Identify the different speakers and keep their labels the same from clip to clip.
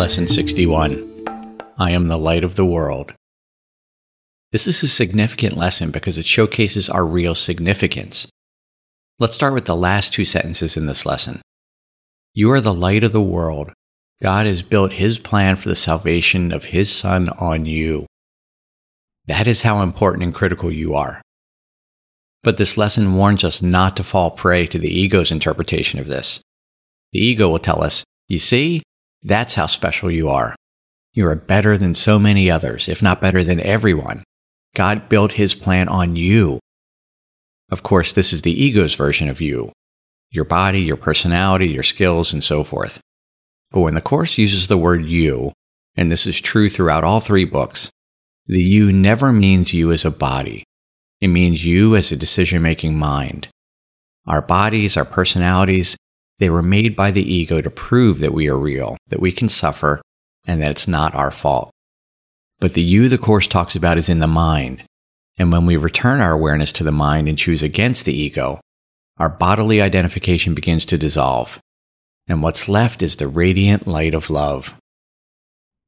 Speaker 1: Lesson 61 I am the light of the world. This is a significant lesson because it showcases our real significance. Let's start with the last two sentences in this lesson. You are the light of the world. God has built his plan for the salvation of his Son on you. That is how important and critical you are. But this lesson warns us not to fall prey to the ego's interpretation of this. The ego will tell us, you see, that's how special you are. You are better than so many others, if not better than everyone. God built his plan on you. Of course, this is the ego's version of you your body, your personality, your skills, and so forth. But when the Course uses the word you, and this is true throughout all three books, the you never means you as a body. It means you as a decision making mind. Our bodies, our personalities, they were made by the ego to prove that we are real, that we can suffer, and that it's not our fault. But the you the Course talks about is in the mind. And when we return our awareness to the mind and choose against the ego, our bodily identification begins to dissolve. And what's left is the radiant light of love.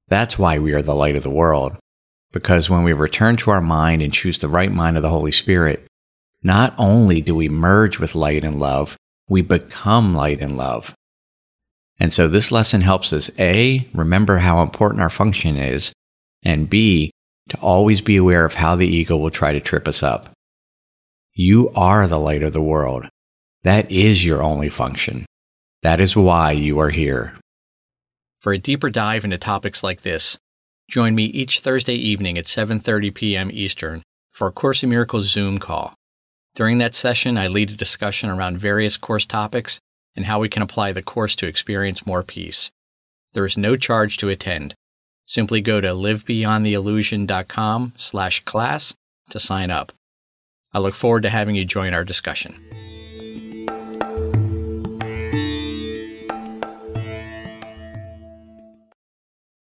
Speaker 1: That's why we are the light of the world. Because when we return to our mind and choose the right mind of the Holy Spirit, not only do we merge with light and love, we become light and love. And so this lesson helps us A, remember how important our function is, and B, to always be aware of how the ego will try to trip us up. You are the light of the world. That is your only function. That is why you are here. For a deeper dive into topics like this, join me each Thursday evening at 7:30 p.m. Eastern for a Course in Miracles Zoom call. During that session, I lead a discussion around various course topics and how we can apply the course to experience more peace. There is no charge to attend. Simply go to livebeyondtheillusion.com slash class to sign up. I look forward to having you join our discussion.